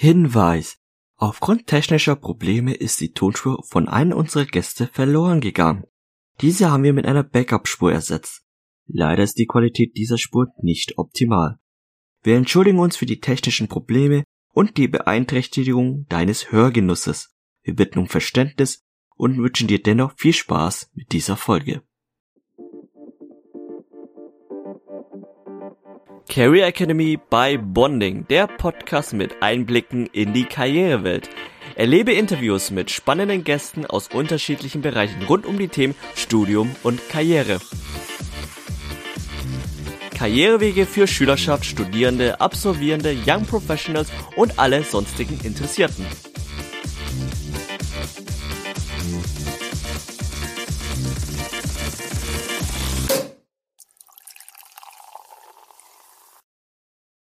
Hinweis. Aufgrund technischer Probleme ist die Tonspur von einem unserer Gäste verloren gegangen. Diese haben wir mit einer Backup-Spur ersetzt. Leider ist die Qualität dieser Spur nicht optimal. Wir entschuldigen uns für die technischen Probleme und die Beeinträchtigung deines Hörgenusses. Wir bitten um Verständnis und wünschen dir dennoch viel Spaß mit dieser Folge. Career Academy by Bonding, der Podcast mit Einblicken in die Karrierewelt. Erlebe Interviews mit spannenden Gästen aus unterschiedlichen Bereichen rund um die Themen Studium und Karriere. Karrierewege für Schülerschaft, Studierende, Absolvierende, Young Professionals und alle sonstigen Interessierten.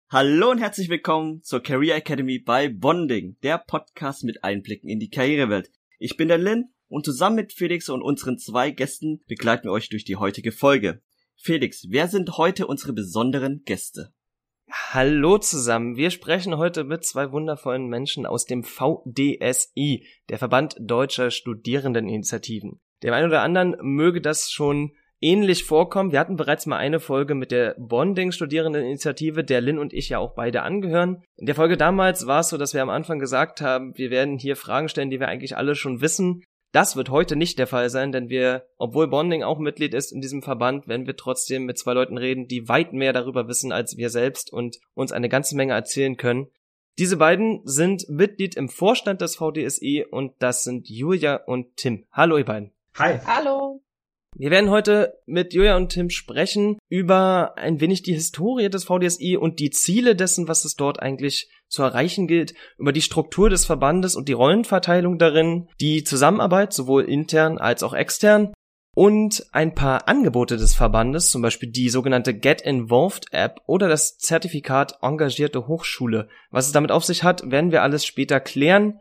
Hallo und herzlich willkommen zur Career Academy bei Bonding, der Podcast mit Einblicken in die Karrierewelt. Ich bin der Lin und zusammen mit Felix und unseren zwei Gästen begleiten wir euch durch die heutige Folge. Felix, wer sind heute unsere besonderen Gäste? Hallo zusammen. Wir sprechen heute mit zwei wundervollen Menschen aus dem VDSI, der Verband Deutscher Studierendeninitiativen. Dem einen oder anderen möge das schon ähnlich vorkommen. Wir hatten bereits mal eine Folge mit der Bonding-Studierendeninitiative, der Lin und ich ja auch beide angehören. In der Folge damals war es so, dass wir am Anfang gesagt haben, wir werden hier Fragen stellen, die wir eigentlich alle schon wissen. Das wird heute nicht der Fall sein, denn wir, obwohl Bonding auch Mitglied ist in diesem Verband, werden wir trotzdem mit zwei Leuten reden, die weit mehr darüber wissen als wir selbst und uns eine ganze Menge erzählen können. Diese beiden sind Mitglied im Vorstand des VDSI und das sind Julia und Tim. Hallo ihr beiden. Hi. Hallo. Wir werden heute mit Julia und Tim sprechen über ein wenig die Historie des VDSI und die Ziele dessen, was es dort eigentlich zu erreichen gilt, über die Struktur des Verbandes und die Rollenverteilung darin, die Zusammenarbeit sowohl intern als auch extern und ein paar Angebote des Verbandes, zum Beispiel die sogenannte Get Involved App oder das Zertifikat Engagierte Hochschule. Was es damit auf sich hat, werden wir alles später klären.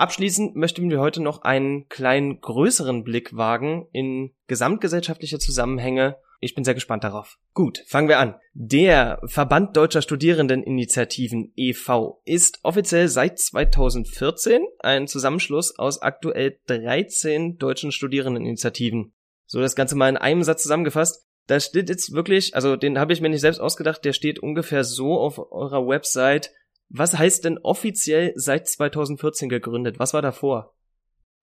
Abschließend möchten wir heute noch einen kleinen größeren Blick wagen in gesamtgesellschaftliche Zusammenhänge. Ich bin sehr gespannt darauf. Gut, fangen wir an. Der Verband Deutscher Studierendeninitiativen e.V. ist offiziell seit 2014 ein Zusammenschluss aus aktuell 13 deutschen Studierendeninitiativen. So das Ganze mal in einem Satz zusammengefasst. Da steht jetzt wirklich, also den habe ich mir nicht selbst ausgedacht, der steht ungefähr so auf eurer Website. Was heißt denn offiziell seit 2014 gegründet? Was war davor?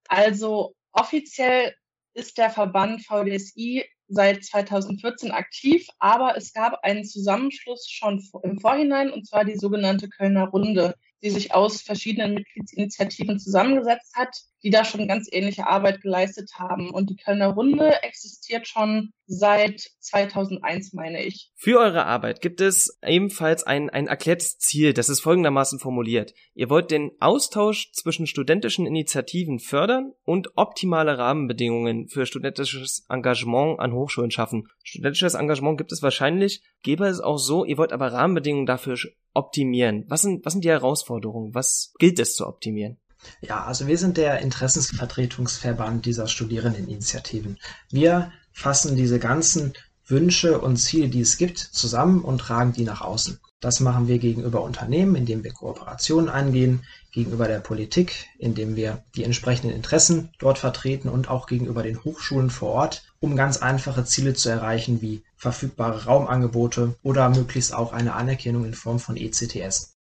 Also offiziell ist der Verband VDSI seit 2014 aktiv, aber es gab einen Zusammenschluss schon im Vorhinein, und zwar die sogenannte Kölner Runde die sich aus verschiedenen Mitgliedsinitiativen zusammengesetzt hat, die da schon ganz ähnliche Arbeit geleistet haben. Und die Kölner Runde existiert schon seit 2001, meine ich. Für eure Arbeit gibt es ebenfalls ein, ein erklärtes Ziel, das ist folgendermaßen formuliert. Ihr wollt den Austausch zwischen studentischen Initiativen fördern und optimale Rahmenbedingungen für studentisches Engagement an Hochschulen schaffen. Studentisches Engagement gibt es wahrscheinlich, gäbe es auch so, ihr wollt aber Rahmenbedingungen dafür optimieren? Was sind, was sind die Herausforderungen? Was gilt es zu optimieren? Ja, also wir sind der Interessensvertretungsverband dieser Studierendeninitiativen. Wir fassen diese ganzen Wünsche und Ziele, die es gibt, zusammen und tragen die nach außen. Das machen wir gegenüber Unternehmen, indem wir Kooperationen eingehen, gegenüber der Politik, indem wir die entsprechenden Interessen dort vertreten und auch gegenüber den Hochschulen vor Ort, um ganz einfache Ziele zu erreichen wie verfügbare Raumangebote oder möglichst auch eine Anerkennung in Form von ECTS.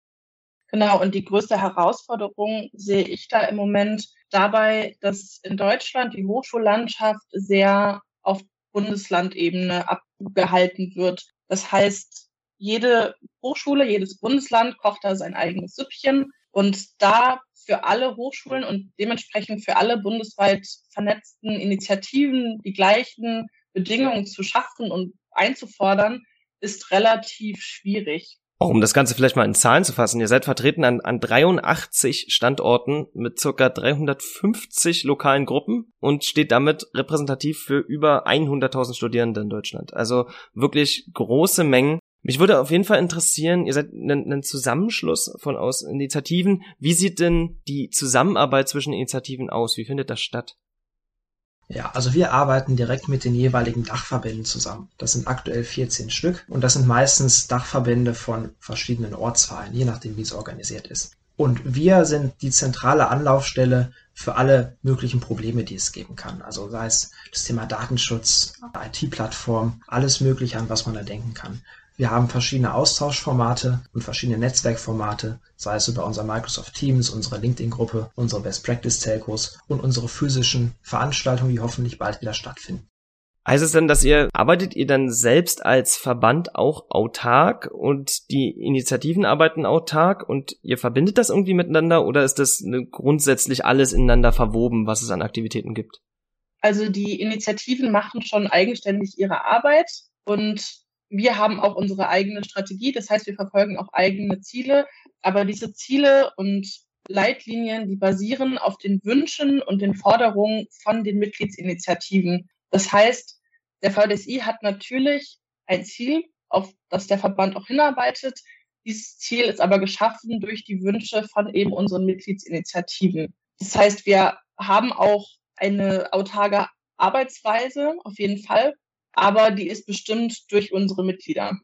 Genau, und die größte Herausforderung sehe ich da im Moment dabei, dass in Deutschland die Hochschullandschaft sehr auf Bundeslandebene abgehalten wird. Das heißt, jede Hochschule, jedes Bundesland kocht da sein eigenes Süppchen und da für alle Hochschulen und dementsprechend für alle bundesweit vernetzten Initiativen die gleichen Bedingungen zu schaffen und einzufordern, ist relativ schwierig. Um das Ganze vielleicht mal in Zahlen zu fassen, ihr seid vertreten an, an 83 Standorten mit circa 350 lokalen Gruppen und steht damit repräsentativ für über 100.000 Studierende in Deutschland. Also wirklich große Mengen. Mich würde auf jeden Fall interessieren, ihr seid ein, ein Zusammenschluss von aus Initiativen. Wie sieht denn die Zusammenarbeit zwischen Initiativen aus? Wie findet das statt? Ja, also wir arbeiten direkt mit den jeweiligen Dachverbänden zusammen. Das sind aktuell 14 Stück und das sind meistens Dachverbände von verschiedenen Ortsvereinen, je nachdem, wie es organisiert ist. Und wir sind die zentrale Anlaufstelle für alle möglichen Probleme, die es geben kann. Also sei es das Thema Datenschutz, IT-Plattform, alles Mögliche, an was man da denken kann. Wir haben verschiedene Austauschformate und verschiedene Netzwerkformate, sei es über unser Microsoft Teams, unsere LinkedIn-Gruppe, unsere Best Practice Telcos und unsere physischen Veranstaltungen, die hoffentlich bald wieder stattfinden. Heißt es denn, dass ihr, arbeitet ihr dann selbst als Verband auch autark und die Initiativen arbeiten autark und ihr verbindet das irgendwie miteinander oder ist das grundsätzlich alles ineinander verwoben, was es an Aktivitäten gibt? Also die Initiativen machen schon eigenständig ihre Arbeit und wir haben auch unsere eigene Strategie, das heißt, wir verfolgen auch eigene Ziele, aber diese Ziele und Leitlinien, die basieren auf den Wünschen und den Forderungen von den Mitgliedsinitiativen. Das heißt, der VDSI hat natürlich ein Ziel, auf das der Verband auch hinarbeitet. Dieses Ziel ist aber geschaffen durch die Wünsche von eben unseren Mitgliedsinitiativen. Das heißt, wir haben auch eine autarke Arbeitsweise, auf jeden Fall, aber die ist bestimmt durch unsere Mitglieder.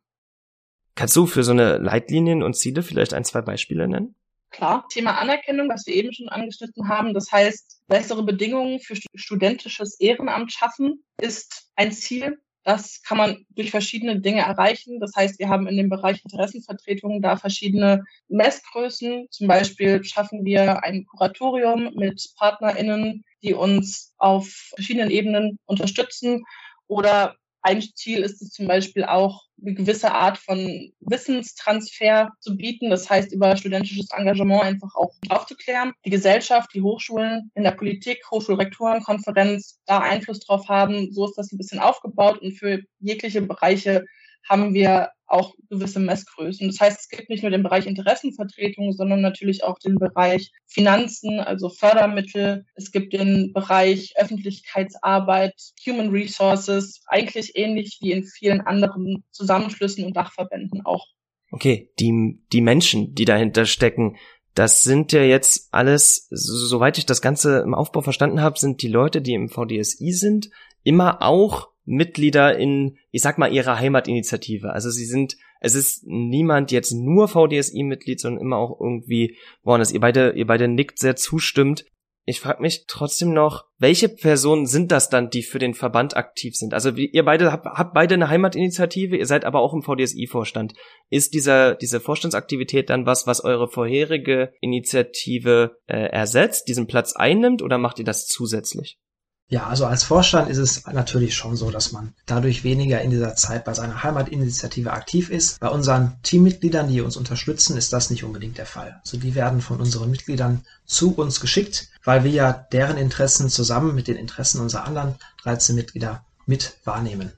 Kannst du für so eine Leitlinien und Ziele vielleicht ein, zwei Beispiele nennen? Klar. Thema Anerkennung, was wir eben schon angeschnitten haben. Das heißt, bessere Bedingungen für studentisches Ehrenamt schaffen, ist ein Ziel. Das kann man durch verschiedene Dinge erreichen. Das heißt, wir haben in dem Bereich Interessenvertretung da verschiedene Messgrößen. Zum Beispiel schaffen wir ein Kuratorium mit PartnerInnen, die uns auf verschiedenen Ebenen unterstützen oder ein Ziel ist es zum Beispiel auch, eine gewisse Art von Wissenstransfer zu bieten, das heißt über studentisches Engagement einfach auch aufzuklären. Die Gesellschaft, die Hochschulen in der Politik, Hochschulrektorenkonferenz da Einfluss drauf haben. So ist das ein bisschen aufgebaut und für jegliche Bereiche haben wir auch gewisse Messgrößen. Das heißt, es gibt nicht nur den Bereich Interessenvertretung, sondern natürlich auch den Bereich Finanzen, also Fördermittel. Es gibt den Bereich Öffentlichkeitsarbeit, Human Resources, eigentlich ähnlich wie in vielen anderen Zusammenschlüssen und Dachverbänden auch. Okay, die, die Menschen, die dahinter stecken, das sind ja jetzt alles, soweit ich das Ganze im Aufbau verstanden habe, sind die Leute, die im VDSI sind, immer auch Mitglieder in, ich sag mal, ihrer Heimatinitiative. Also sie sind, es ist niemand jetzt nur VDSI-Mitglied, sondern immer auch irgendwie woanders. Ihr beide, ihr beide nickt sehr zustimmt. Ich frage mich trotzdem noch, welche Personen sind das dann, die für den Verband aktiv sind? Also ihr beide habt, habt beide eine Heimatinitiative, ihr seid aber auch im VDSI-Vorstand. Ist dieser, diese Vorstandsaktivität dann was, was eure vorherige Initiative äh, ersetzt, diesen Platz einnimmt oder macht ihr das zusätzlich? Ja, also als Vorstand ist es natürlich schon so, dass man dadurch weniger in dieser Zeit bei seiner Heimatinitiative aktiv ist. Bei unseren Teammitgliedern, die uns unterstützen, ist das nicht unbedingt der Fall. Also die werden von unseren Mitgliedern zu uns geschickt, weil wir ja deren Interessen zusammen mit den Interessen unserer anderen 13 Mitglieder mit wahrnehmen.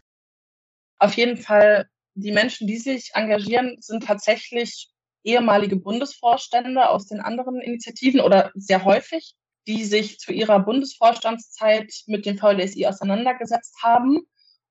Auf jeden Fall, die Menschen, die sich engagieren, sind tatsächlich ehemalige Bundesvorstände aus den anderen Initiativen oder sehr häufig die sich zu ihrer Bundesvorstandszeit mit dem VLSI auseinandergesetzt haben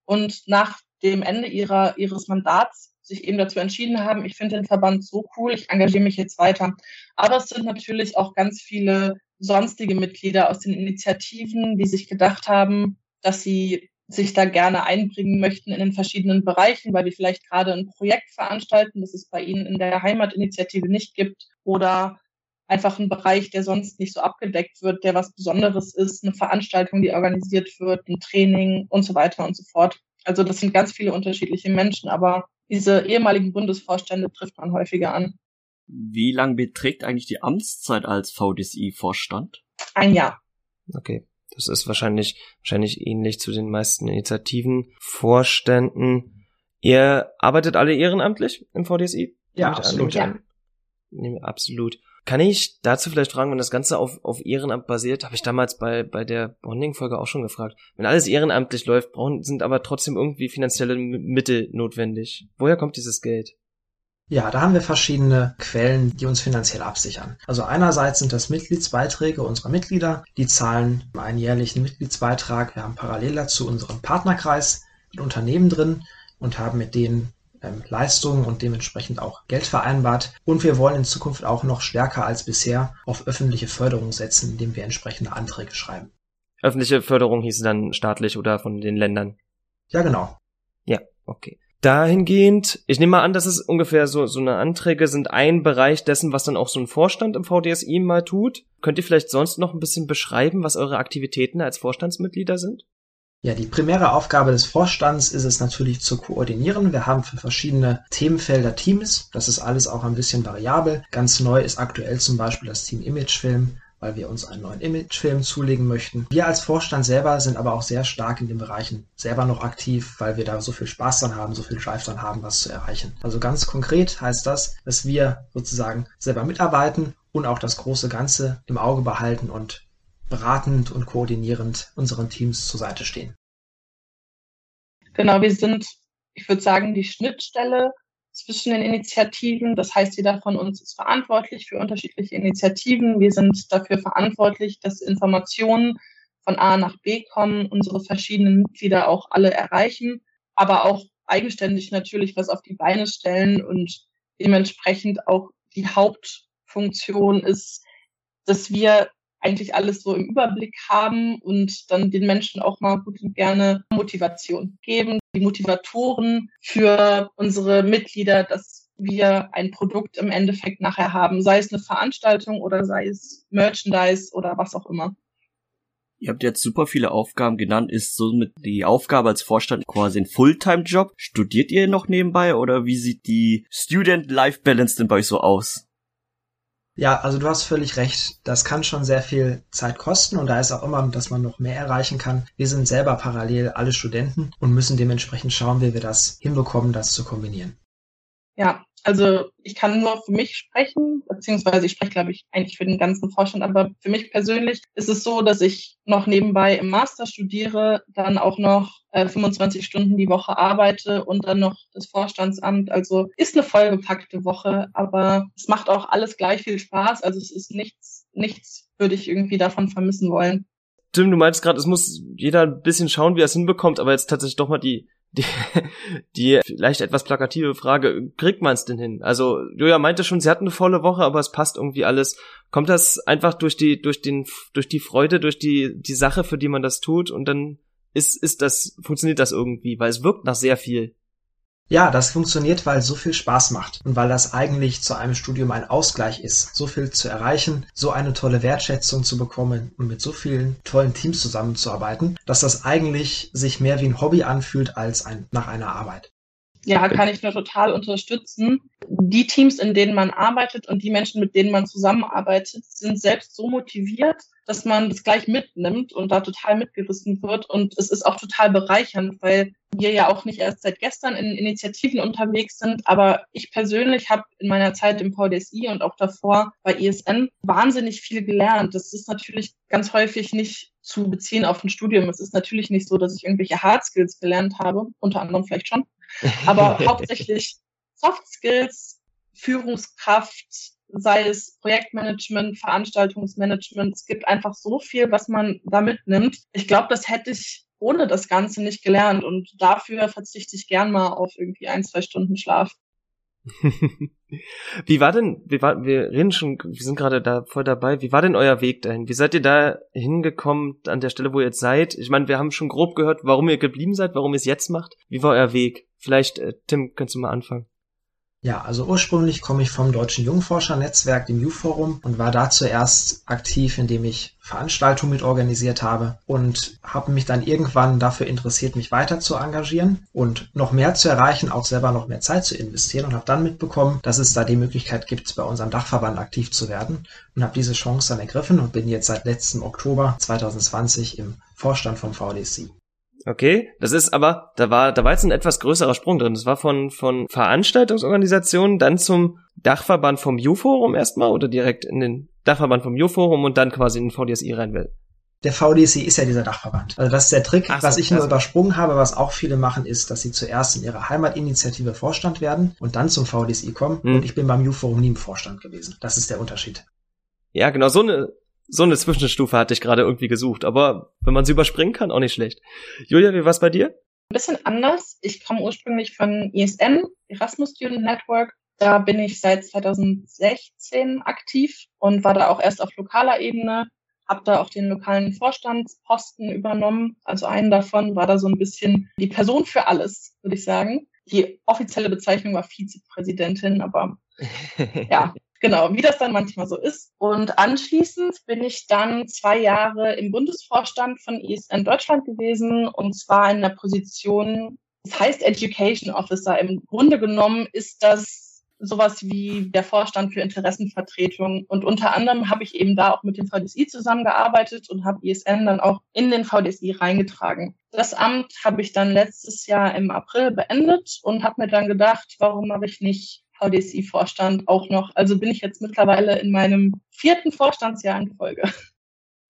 und nach dem Ende ihrer, ihres Mandats sich eben dazu entschieden haben, ich finde den Verband so cool, ich engagiere mich jetzt weiter. Aber es sind natürlich auch ganz viele sonstige Mitglieder aus den Initiativen, die sich gedacht haben, dass sie sich da gerne einbringen möchten in den verschiedenen Bereichen, weil die vielleicht gerade ein Projekt veranstalten, das es bei ihnen in der Heimatinitiative nicht gibt oder einfach ein Bereich, der sonst nicht so abgedeckt wird, der was Besonderes ist, eine Veranstaltung, die organisiert wird, ein Training und so weiter und so fort. Also das sind ganz viele unterschiedliche Menschen, aber diese ehemaligen Bundesvorstände trifft man häufiger an. Wie lang beträgt eigentlich die Amtszeit als VDSI-Vorstand? Ein Jahr. Okay. Das ist wahrscheinlich, wahrscheinlich ähnlich zu den meisten Initiativen, Vorständen. Ihr arbeitet alle ehrenamtlich im VDSI? Ja, absolut. Ja. Absolut. Kann ich dazu vielleicht fragen, wenn das Ganze auf, auf Ehrenamt basiert, habe ich damals bei, bei der Bonding-Folge auch schon gefragt. Wenn alles ehrenamtlich läuft, brauchen, sind aber trotzdem irgendwie finanzielle Mittel notwendig. Woher kommt dieses Geld? Ja, da haben wir verschiedene Quellen, die uns finanziell absichern. Also einerseits sind das Mitgliedsbeiträge unserer Mitglieder. Die zahlen einen jährlichen Mitgliedsbeitrag. Wir haben parallel dazu unseren Partnerkreis mit Unternehmen drin und haben mit denen Leistungen und dementsprechend auch Geld vereinbart. Und wir wollen in Zukunft auch noch stärker als bisher auf öffentliche Förderung setzen, indem wir entsprechende Anträge schreiben. Öffentliche Förderung hieße dann staatlich oder von den Ländern? Ja, genau. Ja, okay. Dahingehend, ich nehme mal an, dass es ungefähr so, so eine Anträge sind ein Bereich dessen, was dann auch so ein Vorstand im VDSI mal tut. Könnt ihr vielleicht sonst noch ein bisschen beschreiben, was eure Aktivitäten als Vorstandsmitglieder sind? Ja, die primäre Aufgabe des Vorstands ist es natürlich zu koordinieren. Wir haben für verschiedene Themenfelder Teams. Das ist alles auch ein bisschen variabel. Ganz neu ist aktuell zum Beispiel das Team Imagefilm weil wir uns einen neuen Imagefilm zulegen möchten. Wir als Vorstand selber sind aber auch sehr stark in den Bereichen selber noch aktiv, weil wir da so viel Spaß dran haben, so viel Drive dran haben, was zu erreichen. Also ganz konkret heißt das, dass wir sozusagen selber mitarbeiten und auch das große Ganze im Auge behalten und beratend und koordinierend unseren Teams zur Seite stehen. Genau, wir sind, ich würde sagen, die Schnittstelle zwischen den Initiativen. Das heißt, jeder von uns ist verantwortlich für unterschiedliche Initiativen. Wir sind dafür verantwortlich, dass Informationen von A nach B kommen, unsere verschiedenen Mitglieder auch alle erreichen, aber auch eigenständig natürlich was auf die Beine stellen und dementsprechend auch die Hauptfunktion ist, dass wir eigentlich alles so im Überblick haben und dann den Menschen auch mal gut und gerne Motivation geben. Die Motivatoren für unsere Mitglieder, dass wir ein Produkt im Endeffekt nachher haben, sei es eine Veranstaltung oder sei es Merchandise oder was auch immer. Ihr habt jetzt super viele Aufgaben genannt. Ist somit die Aufgabe als Vorstand quasi ein Fulltime-Job? Studiert ihr noch nebenbei oder wie sieht die Student-Life-Balance denn bei euch so aus? Ja, also du hast völlig recht. Das kann schon sehr viel Zeit kosten und da ist auch immer, dass man noch mehr erreichen kann. Wir sind selber parallel alle Studenten und müssen dementsprechend schauen, wie wir das hinbekommen, das zu kombinieren. Ja, also ich kann nur für mich sprechen, beziehungsweise ich spreche, glaube ich, eigentlich für den ganzen Vorstand, aber für mich persönlich ist es so, dass ich noch nebenbei im Master studiere, dann auch noch äh, 25 Stunden die Woche arbeite und dann noch das Vorstandsamt. Also ist eine vollgepackte Woche, aber es macht auch alles gleich viel Spaß. Also es ist nichts, nichts würde ich irgendwie davon vermissen wollen. Tim, du meinst gerade, es muss jeder ein bisschen schauen, wie er es hinbekommt, aber jetzt tatsächlich doch mal die die, die vielleicht etwas plakative Frage, kriegt man es denn hin? Also Julia meinte schon, sie hat eine volle Woche, aber es passt irgendwie alles. Kommt das einfach durch die, durch den, durch die Freude, durch die, die Sache, für die man das tut und dann ist, ist das, funktioniert das irgendwie, weil es wirkt nach sehr viel. Ja, das funktioniert, weil es so viel Spaß macht und weil das eigentlich zu einem Studium ein Ausgleich ist, so viel zu erreichen, so eine tolle Wertschätzung zu bekommen und mit so vielen tollen Teams zusammenzuarbeiten, dass das eigentlich sich mehr wie ein Hobby anfühlt als ein, nach einer Arbeit. Ja, kann ich nur total unterstützen. Die Teams, in denen man arbeitet und die Menschen, mit denen man zusammenarbeitet, sind selbst so motiviert, dass man das gleich mitnimmt und da total mitgerissen wird. Und es ist auch total bereichernd, weil wir ja auch nicht erst seit gestern in Initiativen unterwegs sind. Aber ich persönlich habe in meiner Zeit im VDSI und auch davor bei ISN wahnsinnig viel gelernt. Das ist natürlich ganz häufig nicht zu beziehen auf ein Studium. Es ist natürlich nicht so, dass ich irgendwelche Hard Skills gelernt habe, unter anderem vielleicht schon. Aber hauptsächlich Soft Skills, Führungskraft, sei es Projektmanagement, Veranstaltungsmanagement. Es gibt einfach so viel, was man da mitnimmt. Ich glaube, das hätte ich ohne das Ganze nicht gelernt und dafür verzichte ich gern mal auf irgendwie ein, zwei Stunden Schlaf. wie war denn, wie war, wir reden schon, wir sind gerade da voll dabei. Wie war denn euer Weg dahin? Wie seid ihr da hingekommen an der Stelle, wo ihr jetzt seid? Ich meine, wir haben schon grob gehört, warum ihr geblieben seid, warum ihr es jetzt macht. Wie war euer Weg? Vielleicht, äh, Tim, kannst du mal anfangen. Ja, also ursprünglich komme ich vom Deutschen Jungforschernetzwerk, dem U-Forum, und war da zuerst aktiv, indem ich Veranstaltungen mit organisiert habe und habe mich dann irgendwann dafür interessiert, mich weiter zu engagieren und noch mehr zu erreichen, auch selber noch mehr Zeit zu investieren und habe dann mitbekommen, dass es da die Möglichkeit gibt, bei unserem Dachverband aktiv zu werden und habe diese Chance dann ergriffen und bin jetzt seit letztem Oktober 2020 im Vorstand vom VDC. Okay, das ist aber, da war, da war jetzt ein etwas größerer Sprung drin. Das war von, von Veranstaltungsorganisationen dann zum Dachverband vom U-Forum erstmal oder direkt in den Dachverband vom U-Forum und dann quasi in den VDSI rein will. Der VDSI ist ja dieser Dachverband. Also das ist der Trick, so, was ich nur übersprungen habe, was auch viele machen, ist, dass sie zuerst in ihrer Heimatinitiative Vorstand werden und dann zum VDSI kommen. Hm. Und ich bin beim U-Forum nie im Vorstand gewesen. Das ist der Unterschied. Ja, genau, so eine, so eine Zwischenstufe hatte ich gerade irgendwie gesucht, aber wenn man sie überspringen kann, auch nicht schlecht. Julia, wie war's bei dir? Ein bisschen anders. Ich komme ursprünglich von ESN, Erasmus Student Network. Da bin ich seit 2016 aktiv und war da auch erst auf lokaler Ebene, habe da auch den lokalen Vorstandsposten übernommen. Also einen davon war da so ein bisschen die Person für alles, würde ich sagen. die offizielle Bezeichnung war Vizepräsidentin, aber ja, genau, wie das dann manchmal so ist. Und anschließend bin ich dann zwei Jahre im Bundesvorstand von ESN Deutschland gewesen und zwar in der Position, das heißt Education Officer. Im Grunde genommen ist das sowas wie der Vorstand für Interessenvertretung. Und unter anderem habe ich eben da auch mit dem VDSI zusammengearbeitet und habe ISN dann auch in den VDSI reingetragen. Das Amt habe ich dann letztes Jahr im April beendet und habe mir dann gedacht, warum habe ich nicht VDSI-Vorstand auch noch? Also bin ich jetzt mittlerweile in meinem vierten Vorstandsjahr in Folge.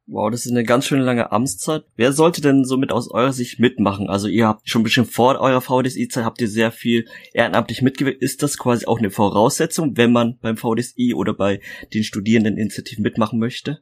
Wow, das ist eine ganz schön lange Amtszeit. Wer sollte denn somit aus eurer Sicht mitmachen? Also ihr habt schon ein bisschen vor eurer VDSI-Zeit habt ihr sehr viel ehrenamtlich mitgewirkt. Ist das quasi auch eine Voraussetzung, wenn man beim VDSI oder bei den Studierendeninitiativen mitmachen möchte?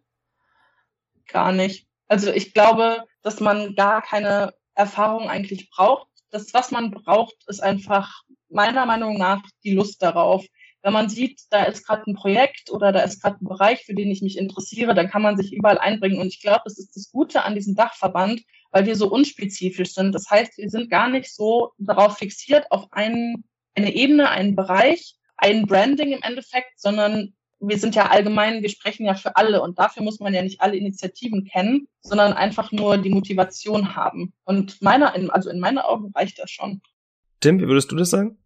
Gar nicht. Also ich glaube, dass man gar keine Erfahrung eigentlich braucht. Das, was man braucht, ist einfach meiner Meinung nach die Lust darauf wenn man sieht, da ist gerade ein Projekt oder da ist gerade ein Bereich, für den ich mich interessiere, dann kann man sich überall einbringen. Und ich glaube, das ist das Gute an diesem Dachverband, weil wir so unspezifisch sind. Das heißt, wir sind gar nicht so darauf fixiert auf einen, eine Ebene, einen Bereich, ein Branding im Endeffekt, sondern wir sind ja allgemein, wir sprechen ja für alle und dafür muss man ja nicht alle Initiativen kennen, sondern einfach nur die Motivation haben. Und meiner, also in meinen Augen reicht das schon. Tim, wie würdest du das sagen?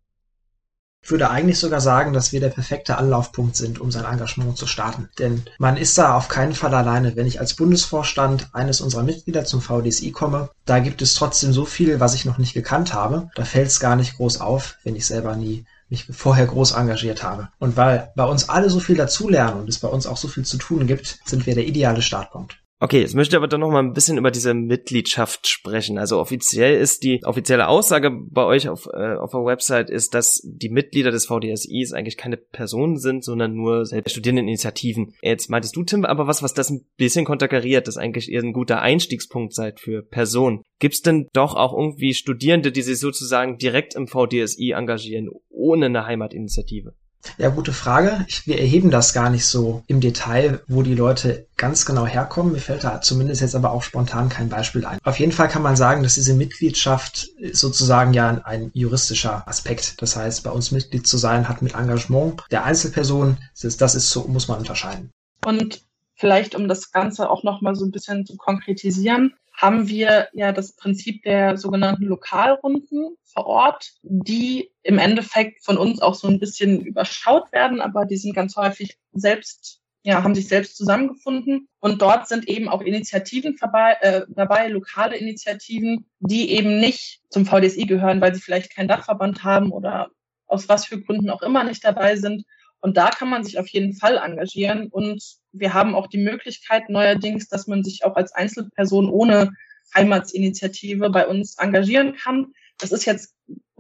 Ich würde eigentlich sogar sagen, dass wir der perfekte Anlaufpunkt sind, um sein Engagement zu starten. Denn man ist da auf keinen Fall alleine. Wenn ich als Bundesvorstand eines unserer Mitglieder zum VDSI komme, da gibt es trotzdem so viel, was ich noch nicht gekannt habe. Da fällt es gar nicht groß auf, wenn ich selber nie mich vorher groß engagiert habe. Und weil bei uns alle so viel dazulernen und es bei uns auch so viel zu tun gibt, sind wir der ideale Startpunkt. Okay, jetzt möchte ich aber dann noch mal ein bisschen über diese Mitgliedschaft sprechen. Also offiziell ist die offizielle Aussage bei euch auf, äh, auf der Website ist, dass die Mitglieder des VDSIs eigentlich keine Personen sind, sondern nur Studierendeninitiativen. Jetzt meintest du, Tim, aber was, was das ein bisschen konterkariert, dass eigentlich eher ein guter Einstiegspunkt seid für Personen. Gibt's denn doch auch irgendwie Studierende, die sich sozusagen direkt im VDSI engagieren, ohne eine Heimatinitiative? Ja, gute Frage. Ich, wir erheben das gar nicht so im Detail, wo die Leute ganz genau herkommen. Mir fällt da zumindest jetzt aber auch spontan kein Beispiel ein. Auf jeden Fall kann man sagen, dass diese Mitgliedschaft sozusagen ja ein juristischer Aspekt. Das heißt, bei uns Mitglied zu sein hat mit Engagement der Einzelperson, das ist, das ist so, muss man unterscheiden. Und vielleicht, um das Ganze auch nochmal so ein bisschen zu konkretisieren, haben wir ja das Prinzip der sogenannten Lokalrunden vor Ort, die im Endeffekt von uns auch so ein bisschen überschaut werden, aber die sind ganz häufig selbst, ja, haben sich selbst zusammengefunden. Und dort sind eben auch Initiativen dabei, äh, dabei, lokale Initiativen, die eben nicht zum VDSI gehören, weil sie vielleicht keinen Dachverband haben oder aus was für Gründen auch immer nicht dabei sind. Und da kann man sich auf jeden Fall engagieren und wir haben auch die Möglichkeit neuerdings, dass man sich auch als Einzelperson ohne Heimatsinitiative bei uns engagieren kann. Das ist jetzt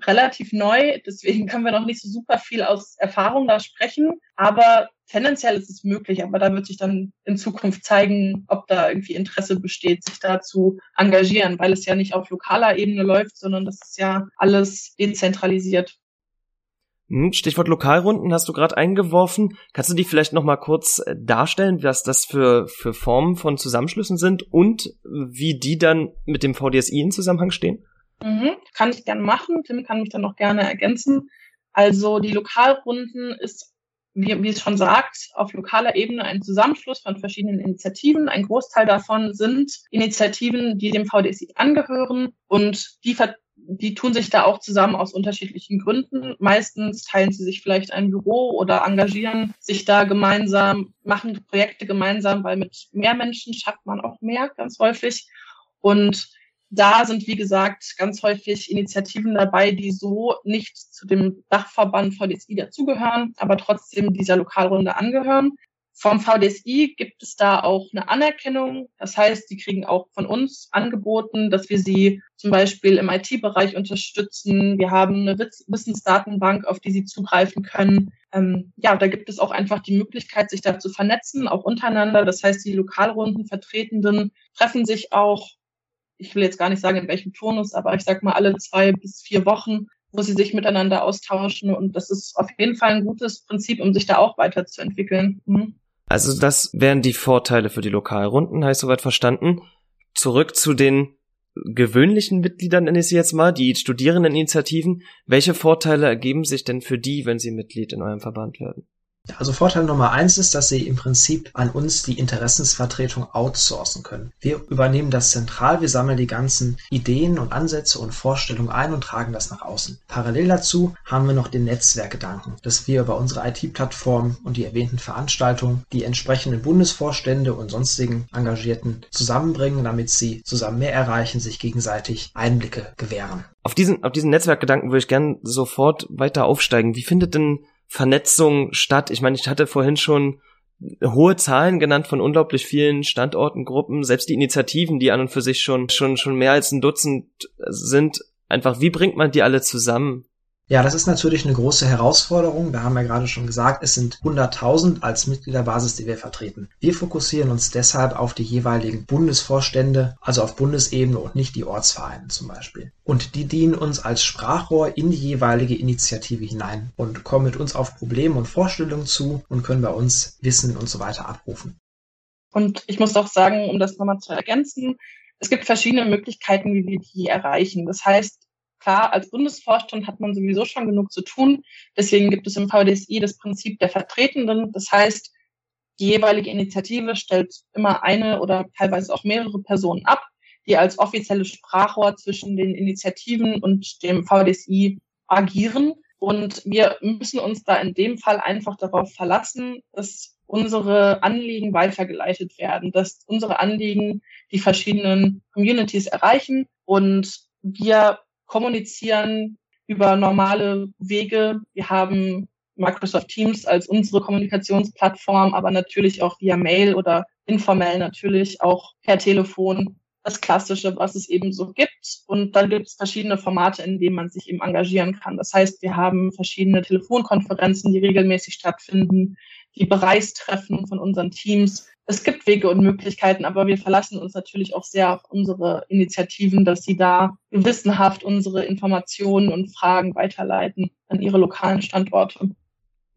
relativ neu, deswegen können wir noch nicht so super viel aus Erfahrung da sprechen, aber tendenziell ist es möglich, aber da wird sich dann in Zukunft zeigen, ob da irgendwie Interesse besteht, sich da zu engagieren, weil es ja nicht auf lokaler Ebene läuft, sondern das ist ja alles dezentralisiert. Hm, Stichwort Lokalrunden hast du gerade eingeworfen. Kannst du die vielleicht noch mal kurz äh, darstellen, was das für, für Formen von Zusammenschlüssen sind und wie die dann mit dem VDSI in Zusammenhang stehen? Mhm, kann ich gerne machen. Tim kann mich dann noch gerne ergänzen. Also die Lokalrunden ist, wie, wie es schon sagt, auf lokaler Ebene ein Zusammenschluss von verschiedenen Initiativen. Ein Großteil davon sind Initiativen, die dem VDSI angehören und die ver die tun sich da auch zusammen aus unterschiedlichen Gründen. Meistens teilen sie sich vielleicht ein Büro oder engagieren sich da gemeinsam, machen Projekte gemeinsam, weil mit mehr Menschen schafft man auch mehr, ganz häufig. Und da sind, wie gesagt, ganz häufig Initiativen dabei, die so nicht zu dem Dachverband VDSI dazugehören, aber trotzdem dieser Lokalrunde angehören. Vom VDSI gibt es da auch eine Anerkennung. Das heißt, die kriegen auch von uns angeboten, dass wir sie zum Beispiel im IT-Bereich unterstützen. Wir haben eine Wissensdatenbank, auf die sie zugreifen können. Ähm, ja, da gibt es auch einfach die Möglichkeit, sich da zu vernetzen, auch untereinander. Das heißt, die Lokalrunden Vertretenden treffen sich auch, ich will jetzt gar nicht sagen, in welchem Turnus, aber ich sag mal alle zwei bis vier Wochen wo sie sich miteinander austauschen. Und das ist auf jeden Fall ein gutes Prinzip, um sich da auch weiterzuentwickeln. Mhm. Also das wären die Vorteile für die Lokalrunden, heißt soweit verstanden. Zurück zu den gewöhnlichen Mitgliedern, nenne ich sie jetzt mal, die Studierendeninitiativen, welche Vorteile ergeben sich denn für die, wenn sie Mitglied in eurem Verband werden? Also Vorteil Nummer eins ist, dass Sie im Prinzip an uns die Interessensvertretung outsourcen können. Wir übernehmen das zentral, wir sammeln die ganzen Ideen und Ansätze und Vorstellungen ein und tragen das nach außen. Parallel dazu haben wir noch den Netzwerkgedanken, dass wir über unsere IT-Plattform und die erwähnten Veranstaltungen die entsprechenden Bundesvorstände und sonstigen Engagierten zusammenbringen, damit sie zusammen mehr erreichen, sich gegenseitig Einblicke gewähren. Auf diesen, auf diesen Netzwerkgedanken würde ich gerne sofort weiter aufsteigen. Wie findet denn Vernetzung statt? Ich meine, ich hatte vorhin schon hohe Zahlen genannt von unglaublich vielen Standorten, Gruppen, selbst die Initiativen, die an und für sich schon, schon, schon mehr als ein Dutzend sind. Einfach, wie bringt man die alle zusammen? Ja, das ist natürlich eine große Herausforderung. Wir haben ja gerade schon gesagt, es sind 100.000 als Mitgliederbasis, die wir vertreten. Wir fokussieren uns deshalb auf die jeweiligen Bundesvorstände, also auf Bundesebene und nicht die Ortsvereine zum Beispiel. Und die dienen uns als Sprachrohr in die jeweilige Initiative hinein und kommen mit uns auf Probleme und Vorstellungen zu und können bei uns Wissen und so weiter abrufen. Und ich muss auch sagen, um das nochmal zu ergänzen, es gibt verschiedene Möglichkeiten, wie wir die erreichen. Das heißt, Klar, als Bundesvorstand hat man sowieso schon genug zu tun. Deswegen gibt es im VDSI das Prinzip der Vertretenden. Das heißt, die jeweilige Initiative stellt immer eine oder teilweise auch mehrere Personen ab, die als offizielle Sprachrohr zwischen den Initiativen und dem VDSI agieren. Und wir müssen uns da in dem Fall einfach darauf verlassen, dass unsere Anliegen weitergeleitet werden, dass unsere Anliegen die verschiedenen Communities erreichen und wir kommunizieren über normale Wege. Wir haben Microsoft Teams als unsere Kommunikationsplattform, aber natürlich auch via Mail oder informell natürlich auch per Telefon. Das Klassische, was es eben so gibt. Und dann gibt es verschiedene Formate, in denen man sich eben engagieren kann. Das heißt, wir haben verschiedene Telefonkonferenzen, die regelmäßig stattfinden, die Bereichstreffen von unseren Teams, es gibt Wege und Möglichkeiten, aber wir verlassen uns natürlich auch sehr auf unsere Initiativen, dass sie da gewissenhaft unsere Informationen und Fragen weiterleiten an ihre lokalen Standorte.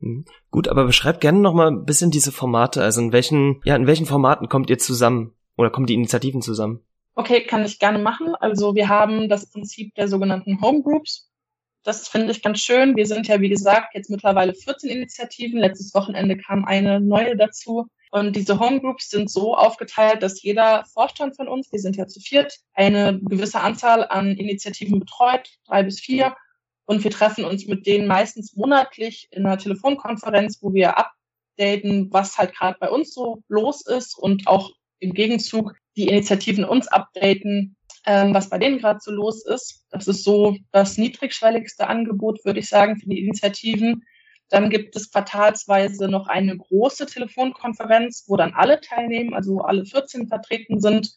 Mhm. Gut, aber beschreibt gerne noch mal ein bisschen diese Formate. Also in welchen, ja, in welchen Formaten kommt ihr zusammen oder kommen die Initiativen zusammen? Okay, kann ich gerne machen. Also wir haben das Prinzip der sogenannten Home Groups. Das finde ich ganz schön. Wir sind ja, wie gesagt, jetzt mittlerweile 14 Initiativen. Letztes Wochenende kam eine neue dazu. Und diese Homegroups sind so aufgeteilt, dass jeder Vorstand von uns, wir sind ja zu viert, eine gewisse Anzahl an Initiativen betreut, drei bis vier. Und wir treffen uns mit denen meistens monatlich in einer Telefonkonferenz, wo wir updaten, was halt gerade bei uns so los ist und auch im Gegenzug die Initiativen uns updaten, ähm, was bei denen gerade so los ist. Das ist so das niedrigschwelligste Angebot, würde ich sagen, für die Initiativen. Dann gibt es quartalsweise noch eine große Telefonkonferenz, wo dann alle teilnehmen, also alle 14 vertreten sind,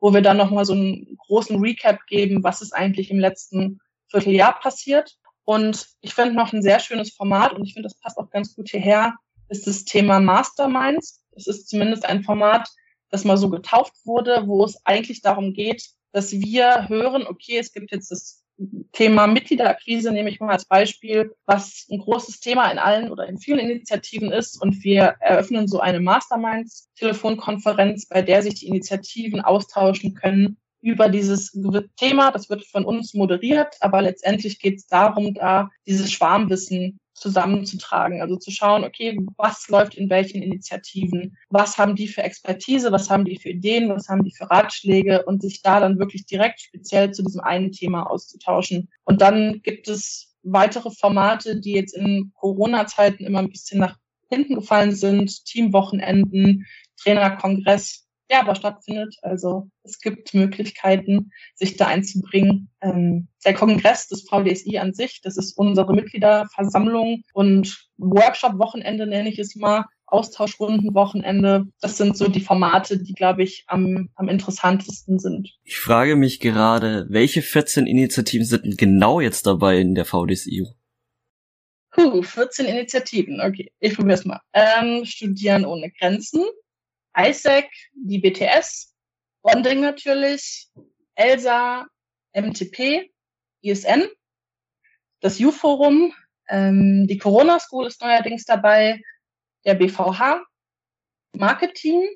wo wir dann nochmal so einen großen Recap geben, was ist eigentlich im letzten Vierteljahr passiert. Und ich finde noch ein sehr schönes Format und ich finde, das passt auch ganz gut hierher, ist das Thema Masterminds. Es ist zumindest ein Format, das mal so getauft wurde, wo es eigentlich darum geht, dass wir hören, okay, es gibt jetzt das Thema Mitgliederakquise nehme ich mal als Beispiel, was ein großes Thema in allen oder in vielen Initiativen ist. Und wir eröffnen so eine Masterminds-Telefonkonferenz, bei der sich die Initiativen austauschen können über dieses Thema. Das wird von uns moderiert, aber letztendlich geht es darum, da dieses Schwarmwissen zusammenzutragen. Also zu schauen, okay, was läuft in welchen Initiativen, was haben die für Expertise, was haben die für Ideen, was haben die für Ratschläge und sich da dann wirklich direkt speziell zu diesem einen Thema auszutauschen. Und dann gibt es weitere Formate, die jetzt in Corona-Zeiten immer ein bisschen nach hinten gefallen sind, Teamwochenenden, Trainerkongress, der aber stattfindet. Also es gibt Möglichkeiten, sich da einzubringen. Ähm, der Kongress des VDSI an sich, das ist unsere Mitgliederversammlung und Workshop-Wochenende nenne ich es mal. Austauschrunden-Wochenende. Das sind so die Formate, die, glaube ich, am, am interessantesten sind. Ich frage mich gerade, welche 14 Initiativen sind genau jetzt dabei in der VDSI? Puh, 14 Initiativen. Okay, ich probiere es mal. Ähm, Studieren ohne Grenzen, ISAC, die BTS, Bonding natürlich, ELSA, MTP, ISN, das U-Forum, ähm, die Corona School ist neuerdings dabei, der BVH, Marketing,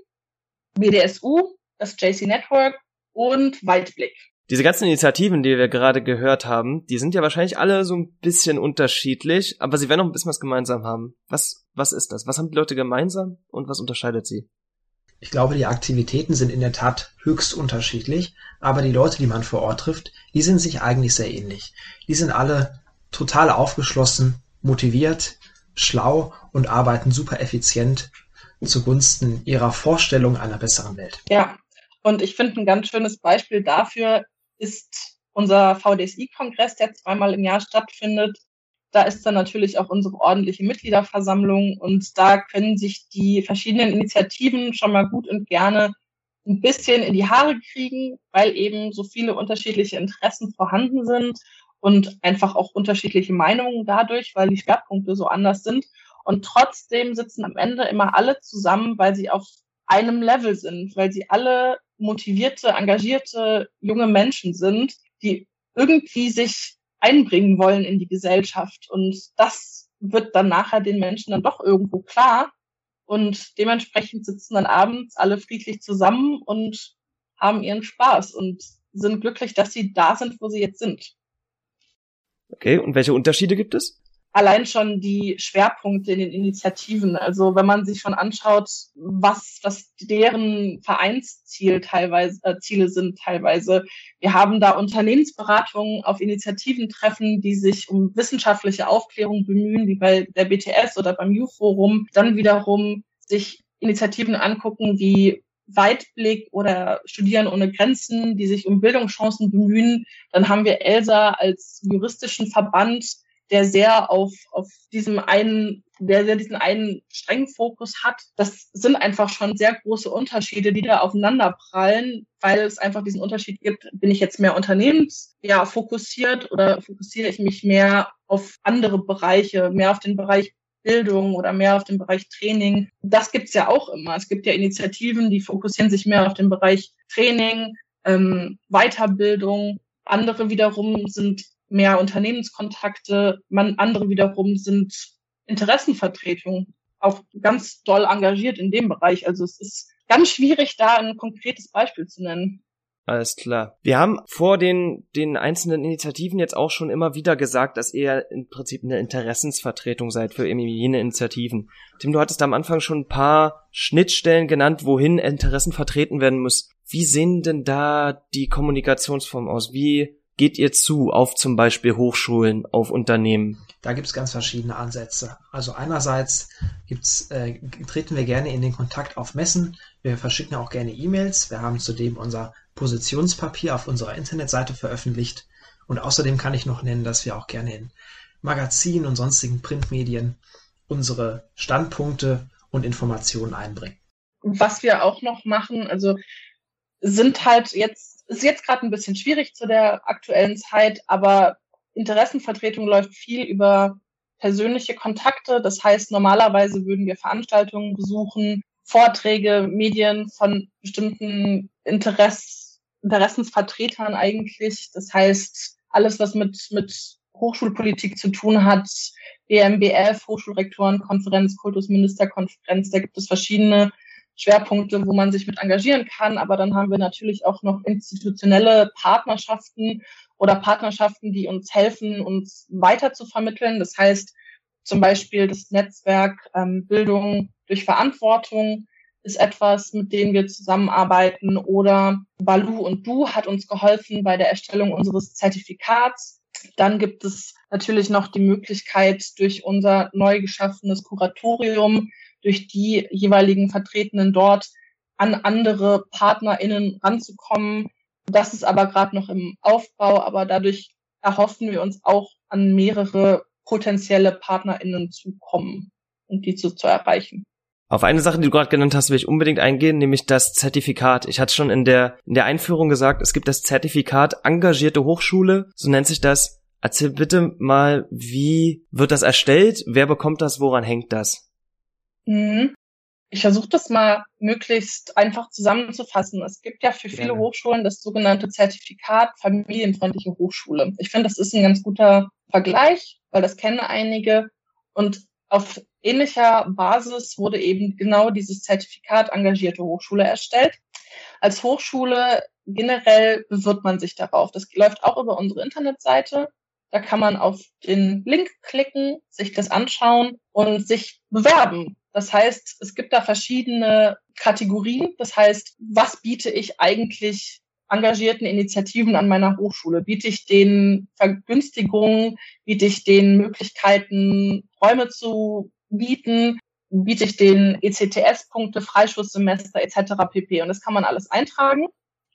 BDSU, das JC Network und Weitblick. Diese ganzen Initiativen, die wir gerade gehört haben, die sind ja wahrscheinlich alle so ein bisschen unterschiedlich, aber sie werden noch ein bisschen was gemeinsam haben. Was, was ist das? Was haben die Leute gemeinsam und was unterscheidet sie? Ich glaube, die Aktivitäten sind in der Tat höchst unterschiedlich, aber die Leute, die man vor Ort trifft, die sind sich eigentlich sehr ähnlich. Die sind alle total aufgeschlossen, motiviert, schlau und arbeiten super effizient zugunsten ihrer Vorstellung einer besseren Welt. Ja, und ich finde ein ganz schönes Beispiel dafür ist unser VDSI-Kongress, der zweimal im Jahr stattfindet. Da ist dann natürlich auch unsere ordentliche Mitgliederversammlung und da können sich die verschiedenen Initiativen schon mal gut und gerne ein bisschen in die Haare kriegen, weil eben so viele unterschiedliche Interessen vorhanden sind und einfach auch unterschiedliche Meinungen dadurch, weil die Schwerpunkte so anders sind. Und trotzdem sitzen am Ende immer alle zusammen, weil sie auf einem Level sind, weil sie alle motivierte, engagierte junge Menschen sind, die irgendwie sich einbringen wollen in die Gesellschaft. Und das wird dann nachher den Menschen dann doch irgendwo klar. Und dementsprechend sitzen dann abends alle friedlich zusammen und haben ihren Spaß und sind glücklich, dass sie da sind, wo sie jetzt sind. Okay, und welche Unterschiede gibt es? Allein schon die Schwerpunkte in den Initiativen. Also wenn man sich schon anschaut, was, was deren Vereinsziel teilweise, äh, Ziele sind teilweise. Wir haben da Unternehmensberatungen auf Initiativen treffen, die sich um wissenschaftliche Aufklärung bemühen, wie bei der BTS oder beim U-Forum. Dann wiederum sich Initiativen angucken, wie Weitblick oder Studieren ohne Grenzen, die sich um Bildungschancen bemühen. Dann haben wir ELSA als juristischen Verband, der sehr auf, auf diesem einen, der, der diesen einen strengen Fokus hat. Das sind einfach schon sehr große Unterschiede, die da aufeinander prallen, weil es einfach diesen Unterschied gibt. Bin ich jetzt mehr unternehmens, ja, fokussiert oder fokussiere ich mich mehr auf andere Bereiche, mehr auf den Bereich Bildung oder mehr auf den Bereich Training. Das gibt's ja auch immer. Es gibt ja Initiativen, die fokussieren sich mehr auf den Bereich Training, ähm, Weiterbildung. Andere wiederum sind mehr Unternehmenskontakte, man, andere wiederum sind Interessenvertretungen, auch ganz doll engagiert in dem Bereich. Also es ist ganz schwierig, da ein konkretes Beispiel zu nennen. Alles klar. Wir haben vor den, den einzelnen Initiativen jetzt auch schon immer wieder gesagt, dass ihr im Prinzip eine Interessensvertretung seid für jene Initiativen. Tim, du hattest am Anfang schon ein paar Schnittstellen genannt, wohin Interessen vertreten werden muss. Wie sehen denn da die Kommunikationsformen aus? Wie geht ihr zu auf zum Beispiel Hochschulen, auf Unternehmen? Da gibt's ganz verschiedene Ansätze. Also einerseits gibt's, äh, treten wir gerne in den Kontakt auf Messen. Wir verschicken auch gerne E-Mails. Wir haben zudem unser Positionspapier auf unserer Internetseite veröffentlicht. Und außerdem kann ich noch nennen, dass wir auch gerne in Magazinen und sonstigen Printmedien unsere Standpunkte und Informationen einbringen. Was wir auch noch machen, also sind halt jetzt ist jetzt gerade ein bisschen schwierig zu der aktuellen Zeit, aber Interessenvertretung läuft viel über persönliche Kontakte. Das heißt, normalerweise würden wir Veranstaltungen besuchen, Vorträge, Medien von bestimmten Interess Interessensvertretern eigentlich. Das heißt, alles, was mit, mit Hochschulpolitik zu tun hat, BMBF, Hochschulrektorenkonferenz, Kultusministerkonferenz, da gibt es verschiedene Schwerpunkte, wo man sich mit engagieren kann. Aber dann haben wir natürlich auch noch institutionelle Partnerschaften oder Partnerschaften, die uns helfen, uns weiter zu vermitteln. Das heißt zum Beispiel das Netzwerk ähm, Bildung durch Verantwortung ist etwas, mit dem wir zusammenarbeiten. Oder Balu und Du hat uns geholfen bei der Erstellung unseres Zertifikats. Dann gibt es natürlich noch die Möglichkeit, durch unser neu geschaffenes Kuratorium durch die jeweiligen Vertretenen dort an andere PartnerInnen ranzukommen. Das ist aber gerade noch im Aufbau, aber dadurch erhoffen wir uns auch an mehrere potenzielle PartnerInnen zu kommen und die zu, zu erreichen. Auf eine Sache, die du gerade genannt hast, will ich unbedingt eingehen, nämlich das Zertifikat. Ich hatte schon in der, in der Einführung gesagt, es gibt das Zertifikat Engagierte Hochschule, so nennt sich das. Erzähl bitte mal, wie wird das erstellt? Wer bekommt das? Woran hängt das? Mhm. Ich versuche das mal möglichst einfach zusammenzufassen. Es gibt ja für viele. Hochschulen das sogenannte Zertifikat familienfreundliche Hochschule. Ich finde, das ist ein ganz guter Vergleich, weil das kennen einige. Und auf ähnlicher Basis wurde eben genau dieses Zertifikat engagierte Hochschule erstellt. Als Hochschule generell bewirbt man sich darauf. Das läuft auch über unsere Internetseite. Da kann man auf den Link klicken, sich das anschauen und sich bewerben. Das heißt, es gibt da verschiedene Kategorien. Das heißt, was biete ich eigentlich engagierten Initiativen an meiner Hochschule? Biete ich denen Vergünstigungen? Biete ich denen Möglichkeiten, Räume zu bieten? Biete ich denen ECTS-Punkte, Freischusssemester etc. pp. Und das kann man alles eintragen.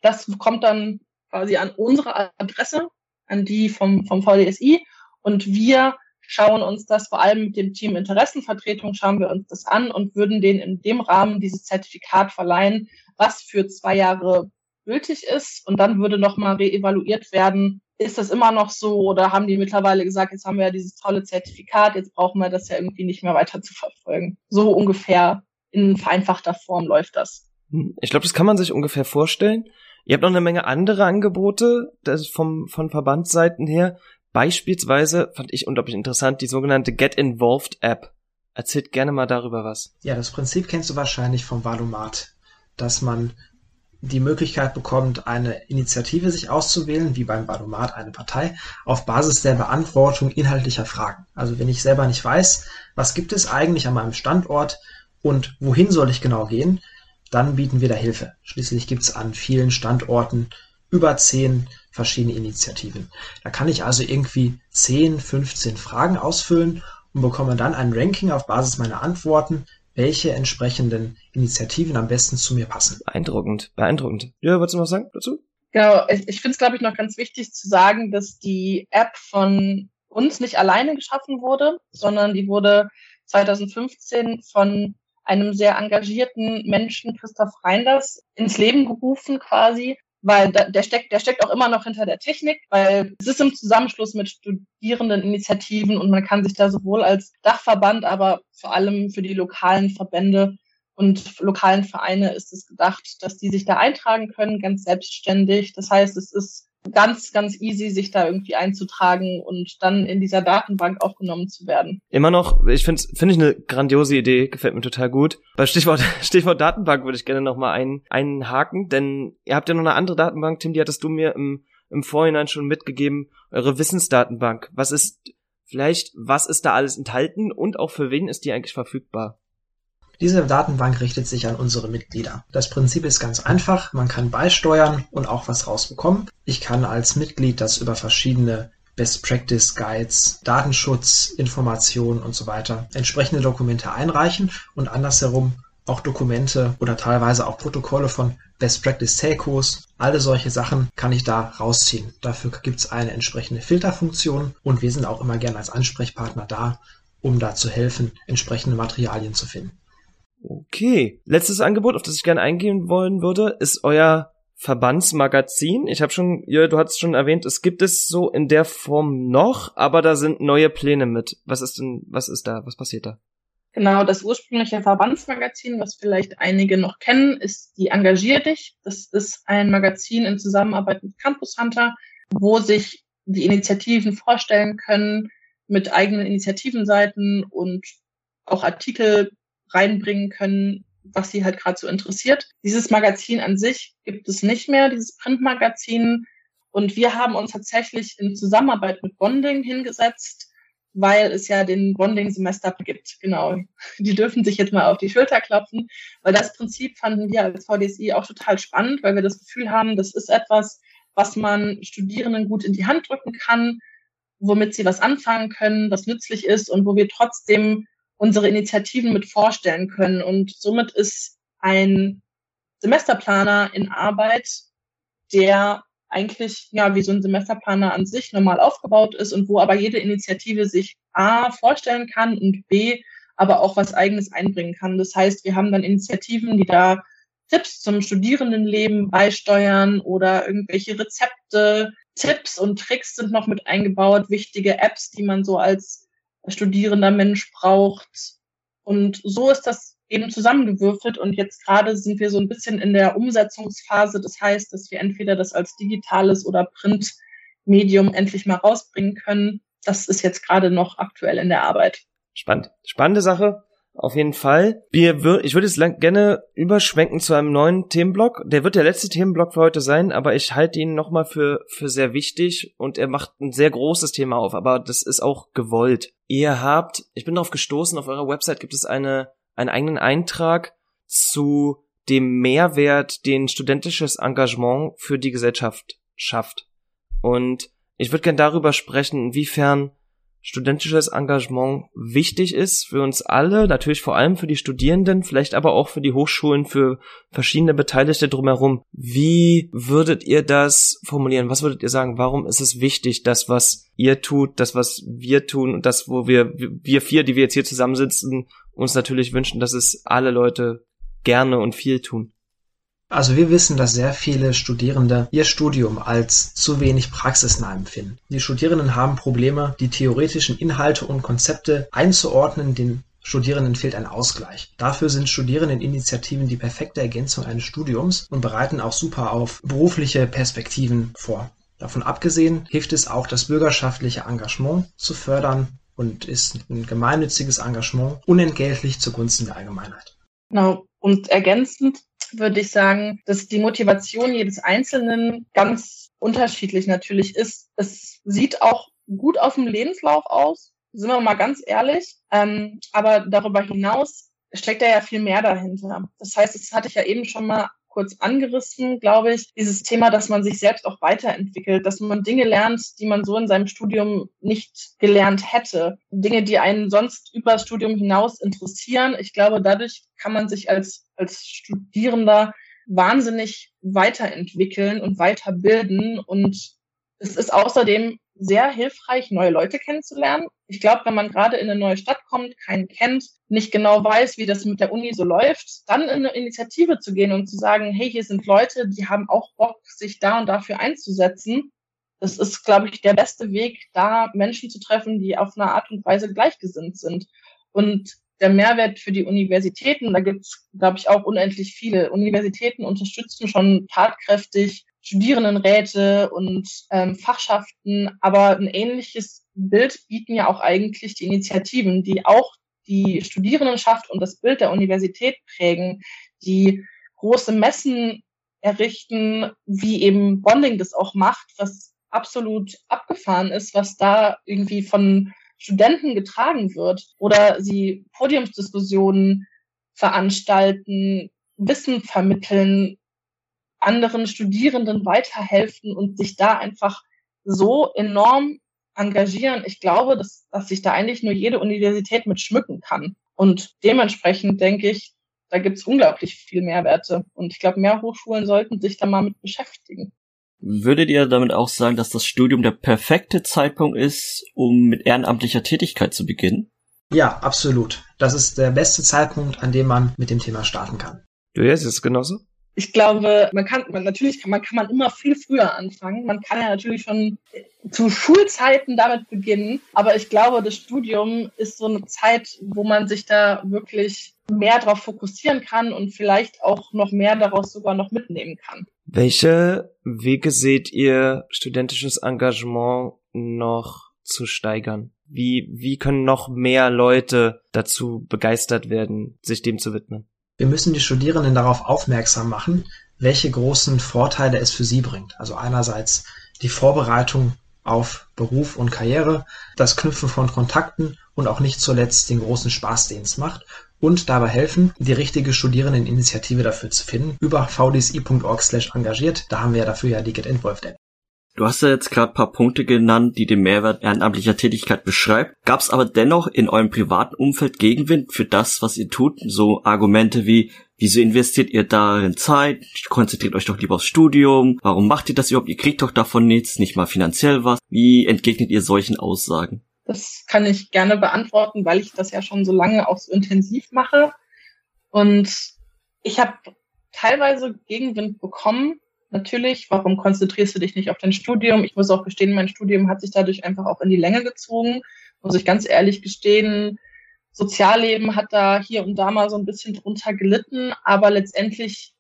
Das kommt dann quasi an unsere Adresse, an die vom, vom VDSI. Und wir schauen uns das vor allem mit dem Team Interessenvertretung, schauen wir uns das an und würden denen in dem Rahmen dieses Zertifikat verleihen, was für zwei Jahre gültig ist. Und dann würde nochmal reevaluiert werden, ist das immer noch so oder haben die mittlerweile gesagt, jetzt haben wir ja dieses tolle Zertifikat, jetzt brauchen wir das ja irgendwie nicht mehr weiter zu verfolgen. So ungefähr in vereinfachter Form läuft das. Ich glaube, das kann man sich ungefähr vorstellen. Ihr habt noch eine Menge andere Angebote das vom, von Verbandsseiten her. Beispielsweise fand ich unglaublich interessant die sogenannte Get Involved App. Erzählt gerne mal darüber was. Ja, das Prinzip kennst du wahrscheinlich vom Valomat, dass man die Möglichkeit bekommt, eine Initiative sich auszuwählen, wie beim Valomat eine Partei, auf Basis der Beantwortung inhaltlicher Fragen. Also wenn ich selber nicht weiß, was gibt es eigentlich an meinem Standort und wohin soll ich genau gehen, dann bieten wir da Hilfe. Schließlich gibt es an vielen Standorten über zehn verschiedene Initiativen. Da kann ich also irgendwie 10, 15 Fragen ausfüllen und bekomme dann ein Ranking auf Basis meiner Antworten, welche entsprechenden Initiativen am besten zu mir passen. Beeindruckend, beeindruckend. Ja, wolltest du was sagen dazu? Genau, ich finde es, glaube ich, noch ganz wichtig zu sagen, dass die App von uns nicht alleine geschaffen wurde, sondern die wurde 2015 von einem sehr engagierten Menschen, Christoph Reinders, ins Leben gerufen quasi, weil da, der steckt, der steckt auch immer noch hinter der Technik, weil es ist im Zusammenschluss mit Studierendeninitiativen und man kann sich da sowohl als Dachverband, aber vor allem für die lokalen Verbände und lokalen Vereine ist es gedacht, dass die sich da eintragen können, ganz selbstständig. Das heißt, es ist ganz, ganz easy, sich da irgendwie einzutragen und dann in dieser Datenbank aufgenommen zu werden. Immer noch, ich finde finde ich eine grandiose Idee, gefällt mir total gut. Bei Stichwort, Stichwort Datenbank würde ich gerne noch mal einen, einen haken, denn ihr habt ja noch eine andere Datenbank, Tim, die hattest du mir im, im Vorhinein schon mitgegeben, eure Wissensdatenbank. Was ist, vielleicht, was ist da alles enthalten und auch für wen ist die eigentlich verfügbar? Diese Datenbank richtet sich an unsere Mitglieder. Das Prinzip ist ganz einfach, man kann beisteuern und auch was rausbekommen. Ich kann als Mitglied das über verschiedene Best Practice Guides, Datenschutz, Informationen und so weiter entsprechende Dokumente einreichen und andersherum auch Dokumente oder teilweise auch Protokolle von Best Practice Telcos. Alle solche Sachen kann ich da rausziehen. Dafür gibt es eine entsprechende Filterfunktion und wir sind auch immer gerne als Ansprechpartner da, um da zu helfen, entsprechende Materialien zu finden. Okay. Letztes Angebot, auf das ich gerne eingehen wollen würde, ist euer Verbandsmagazin. Ich habe schon, ja, du hast schon erwähnt, es gibt es so in der Form noch, aber da sind neue Pläne mit. Was ist denn, was ist da, was passiert da? Genau, das ursprüngliche Verbandsmagazin, was vielleicht einige noch kennen, ist die Engagier dich. Das ist ein Magazin in Zusammenarbeit mit Campus Hunter, wo sich die Initiativen vorstellen können mit eigenen Initiativenseiten und auch Artikel reinbringen können, was sie halt gerade so interessiert. Dieses Magazin an sich gibt es nicht mehr, dieses Printmagazin. Und wir haben uns tatsächlich in Zusammenarbeit mit Bonding hingesetzt, weil es ja den Bonding-Semester gibt. Genau. Die dürfen sich jetzt mal auf die Schulter klopfen, weil das Prinzip fanden wir als VDSI auch total spannend, weil wir das Gefühl haben, das ist etwas, was man Studierenden gut in die Hand drücken kann, womit sie was anfangen können, was nützlich ist und wo wir trotzdem unsere Initiativen mit vorstellen können. Und somit ist ein Semesterplaner in Arbeit, der eigentlich ja wie so ein Semesterplaner an sich normal aufgebaut ist und wo aber jede Initiative sich A vorstellen kann und B aber auch was eigenes einbringen kann. Das heißt, wir haben dann Initiativen, die da Tipps zum Studierendenleben beisteuern oder irgendwelche Rezepte, Tipps und Tricks sind noch mit eingebaut, wichtige Apps, die man so als studierender Mensch braucht. Und so ist das eben zusammengewürfelt und jetzt gerade sind wir so ein bisschen in der Umsetzungsphase. Das heißt, dass wir entweder das als digitales oder Printmedium endlich mal rausbringen können. Das ist jetzt gerade noch aktuell in der Arbeit. Spannend. Spannende Sache. Auf jeden Fall. Wir, ich würde jetzt gerne überschwenken zu einem neuen Themenblock. Der wird der letzte Themenblock für heute sein, aber ich halte ihn nochmal für, für sehr wichtig und er macht ein sehr großes Thema auf, aber das ist auch gewollt. Ihr habt, ich bin darauf gestoßen, auf eurer Website gibt es eine, einen eigenen Eintrag zu dem Mehrwert, den studentisches Engagement für die Gesellschaft schafft. Und ich würde gerne darüber sprechen, inwiefern studentisches Engagement wichtig ist für uns alle, natürlich vor allem für die Studierenden, vielleicht aber auch für die Hochschulen, für verschiedene Beteiligte drumherum. Wie würdet ihr das formulieren? Was würdet ihr sagen? Warum ist es wichtig, das, was ihr tut, das, was wir tun und das, wo wir, wir vier, die wir jetzt hier zusammensitzen, uns natürlich wünschen, dass es alle Leute gerne und viel tun? Also wir wissen, dass sehr viele Studierende ihr Studium als zu wenig praxisnah empfinden. Die Studierenden haben Probleme, die theoretischen Inhalte und Konzepte einzuordnen, den Studierenden fehlt ein Ausgleich. Dafür sind Studierendeninitiativen die perfekte Ergänzung eines Studiums und bereiten auch super auf berufliche Perspektiven vor. Davon abgesehen hilft es auch, das bürgerschaftliche Engagement zu fördern und ist ein gemeinnütziges Engagement unentgeltlich zugunsten der Allgemeinheit. Genau. Und ergänzend würde ich sagen, dass die Motivation jedes Einzelnen ganz unterschiedlich natürlich ist. Es sieht auch gut auf dem Lebenslauf aus, sind wir mal ganz ehrlich. Ähm, aber darüber hinaus steckt da ja viel mehr dahinter. Das heißt, das hatte ich ja eben schon mal kurz angerissen, glaube ich, dieses Thema, dass man sich selbst auch weiterentwickelt, dass man Dinge lernt, die man so in seinem Studium nicht gelernt hätte. Dinge, die einen sonst über das Studium hinaus interessieren. Ich glaube, dadurch kann man sich als, als Studierender wahnsinnig weiterentwickeln und weiterbilden. Und es ist außerdem sehr hilfreich, neue Leute kennenzulernen. Ich glaube, wenn man gerade in eine neue Stadt kommt, keinen kennt, nicht genau weiß, wie das mit der Uni so läuft, dann in eine Initiative zu gehen und zu sagen, hey, hier sind Leute, die haben auch Bock, sich da und dafür einzusetzen. Das ist, glaube ich, der beste Weg, da Menschen zu treffen, die auf eine Art und Weise gleichgesinnt sind. Und der Mehrwert für die Universitäten, da gibt es, glaube ich, auch unendlich viele. Universitäten unterstützen schon tatkräftig Studierendenräte und ähm, Fachschaften, aber ein ähnliches Bild bieten ja auch eigentlich die Initiativen, die auch die Studierendenschaft und das Bild der Universität prägen, die große Messen errichten, wie eben Bonding das auch macht, was absolut abgefahren ist, was da irgendwie von Studenten getragen wird. Oder sie Podiumsdiskussionen veranstalten, Wissen vermitteln, anderen Studierenden weiterhelfen und sich da einfach so enorm engagieren. Ich glaube, dass, dass sich da eigentlich nur jede Universität mit schmücken kann. Und dementsprechend denke ich, da gibt es unglaublich viel Mehrwerte. Und ich glaube, mehr Hochschulen sollten sich da mal mit beschäftigen. Würdet ihr damit auch sagen, dass das Studium der perfekte Zeitpunkt ist, um mit ehrenamtlicher Tätigkeit zu beginnen? Ja, absolut. Das ist der beste Zeitpunkt, an dem man mit dem Thema starten kann. Du ist es genauso? Ich glaube, man kann, man, natürlich kann man, kann man immer viel früher anfangen. Man kann ja natürlich schon zu Schulzeiten damit beginnen. Aber ich glaube, das Studium ist so eine Zeit, wo man sich da wirklich mehr darauf fokussieren kann und vielleicht auch noch mehr daraus sogar noch mitnehmen kann. Welche Wege seht ihr, studentisches Engagement noch zu steigern? Wie, wie können noch mehr Leute dazu begeistert werden, sich dem zu widmen? Wir müssen die Studierenden darauf aufmerksam machen, welche großen Vorteile es für sie bringt. Also einerseits die Vorbereitung auf Beruf und Karriere, das Knüpfen von Kontakten und auch nicht zuletzt den großen Spaß, den es macht und dabei helfen, die richtige Studierendeninitiative dafür zu finden über vdsi.org slash engagiert. Da haben wir dafür ja die Get Involved App. Du hast ja jetzt gerade paar Punkte genannt, die den Mehrwert ehrenamtlicher Tätigkeit beschreibt. Gab es aber dennoch in eurem privaten Umfeld Gegenwind für das, was ihr tut? So Argumente wie, wieso investiert ihr darin Zeit? Konzentriert euch doch lieber aufs Studium. Warum macht ihr das überhaupt? Ihr kriegt doch davon nichts, nicht mal finanziell was. Wie entgegnet ihr solchen Aussagen? Das kann ich gerne beantworten, weil ich das ja schon so lange auch so intensiv mache. Und ich habe teilweise Gegenwind bekommen, natürlich. Warum konzentrierst du dich nicht auf dein Studium? Ich muss auch gestehen, mein Studium hat sich dadurch einfach auch in die Länge gezogen. Muss ich ganz ehrlich gestehen. Sozialleben hat da hier und da mal so ein bisschen drunter gelitten, aber letztendlich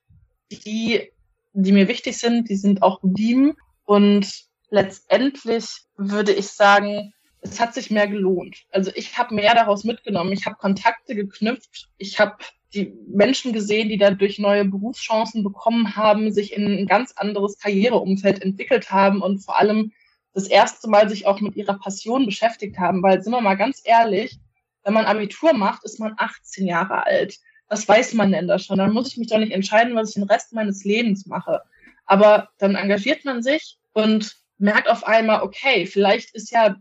die, die mir wichtig sind, die sind auch geblieben. Und letztendlich würde ich sagen, es hat sich mehr gelohnt. Also ich habe mehr daraus mitgenommen. Ich habe Kontakte geknüpft. Ich habe die Menschen gesehen, die dadurch neue Berufschancen bekommen haben, sich in ein ganz anderes Karriereumfeld entwickelt haben und vor allem das erste Mal sich auch mit ihrer Passion beschäftigt haben. Weil, sind wir mal ganz ehrlich, wenn man Abitur macht, ist man 18 Jahre alt. Was weiß man denn da schon? Dann muss ich mich doch nicht entscheiden, was ich den Rest meines Lebens mache. Aber dann engagiert man sich und merkt auf einmal, okay, vielleicht ist ja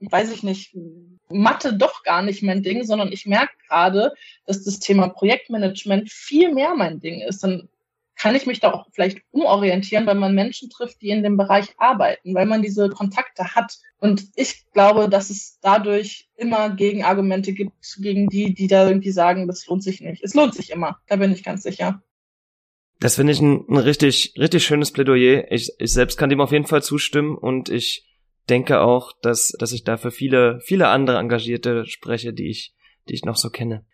weiß ich nicht, Mathe doch gar nicht mein Ding, sondern ich merke gerade, dass das Thema Projektmanagement viel mehr mein Ding ist. Dann kann ich mich da auch vielleicht umorientieren, weil man Menschen trifft, die in dem Bereich arbeiten, weil man diese Kontakte hat. Und ich glaube, dass es dadurch immer Gegenargumente gibt gegen die, die da irgendwie sagen, das lohnt sich nicht. Es lohnt sich immer. Da bin ich ganz sicher. Das finde ich ein, ein, richtig, richtig schönes Plädoyer. Ich, ich selbst kann dem auf jeden Fall zustimmen und ich denke auch, dass, dass ich dafür viele, viele andere Engagierte spreche, die ich, die ich noch so kenne.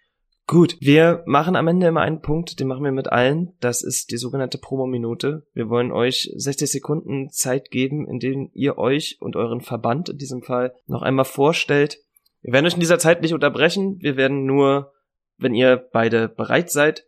Gut, wir machen am Ende immer einen Punkt, den machen wir mit allen. Das ist die sogenannte Promo-Minute. Wir wollen euch 60 Sekunden Zeit geben, in denen ihr euch und euren Verband in diesem Fall noch einmal vorstellt. Wir werden euch in dieser Zeit nicht unterbrechen. Wir werden nur, wenn ihr beide bereit seid,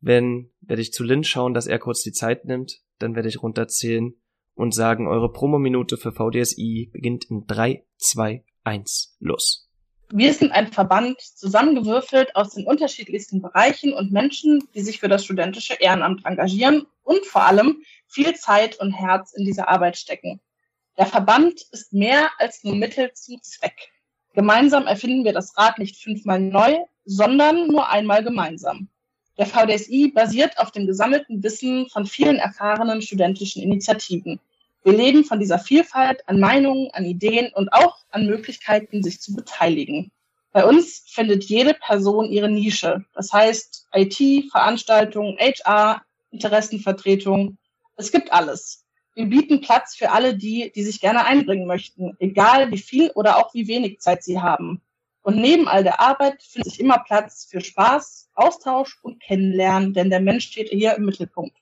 wenn werde ich zu Lynn schauen, dass er kurz die Zeit nimmt. Dann werde ich runterzählen und sagen, eure Promominute für VDSI beginnt in 3, 2, 1, los. Wir sind ein Verband, zusammengewürfelt aus den unterschiedlichsten Bereichen und Menschen, die sich für das studentische Ehrenamt engagieren und vor allem viel Zeit und Herz in diese Arbeit stecken. Der Verband ist mehr als nur Mittel zum Zweck. Gemeinsam erfinden wir das Rad nicht fünfmal neu, sondern nur einmal gemeinsam. Der VDSI basiert auf dem gesammelten Wissen von vielen erfahrenen studentischen Initiativen. Wir leben von dieser Vielfalt an Meinungen, an Ideen und auch an Möglichkeiten, sich zu beteiligen. Bei uns findet jede Person ihre Nische. Das heißt IT, Veranstaltungen, HR, Interessenvertretung. Es gibt alles. Wir bieten Platz für alle die, die sich gerne einbringen möchten, egal wie viel oder auch wie wenig Zeit sie haben. Und neben all der Arbeit findet sich immer Platz für Spaß, Austausch und Kennenlernen, denn der Mensch steht hier im Mittelpunkt.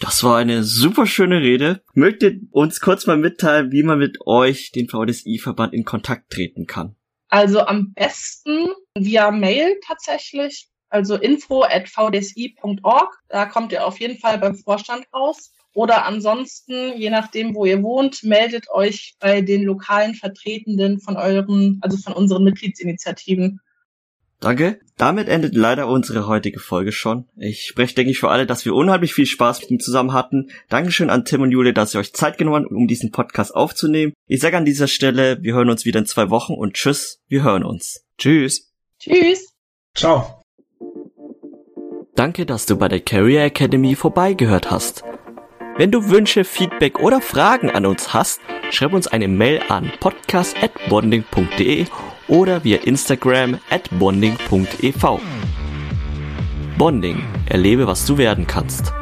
Das war eine super schöne Rede. Ihr uns kurz mal mitteilen, wie man mit euch, den VDSI-Verband, in Kontakt treten kann? Also am besten via Mail tatsächlich, also info at vdsi.org. Da kommt ihr auf jeden Fall beim Vorstand raus. Oder ansonsten, je nachdem, wo ihr wohnt, meldet euch bei den lokalen Vertretenden von euren, also von unseren Mitgliedsinitiativen. Danke. Damit endet leider unsere heutige Folge schon. Ich spreche, denke ich, für alle, dass wir unheimlich viel Spaß mit ihm zusammen hatten. Dankeschön an Tim und Jule, dass ihr euch Zeit genommen habt, um diesen Podcast aufzunehmen. Ich sage an dieser Stelle, wir hören uns wieder in zwei Wochen und tschüss, wir hören uns. Tschüss. Tschüss. Ciao. Danke, dass du bei der Career Academy vorbeigehört hast. Wenn du Wünsche, Feedback oder Fragen an uns hast, schreib uns eine Mail an podcast.bonding.de oder via Instagram at bonding.ev. Bonding, erlebe, was du werden kannst.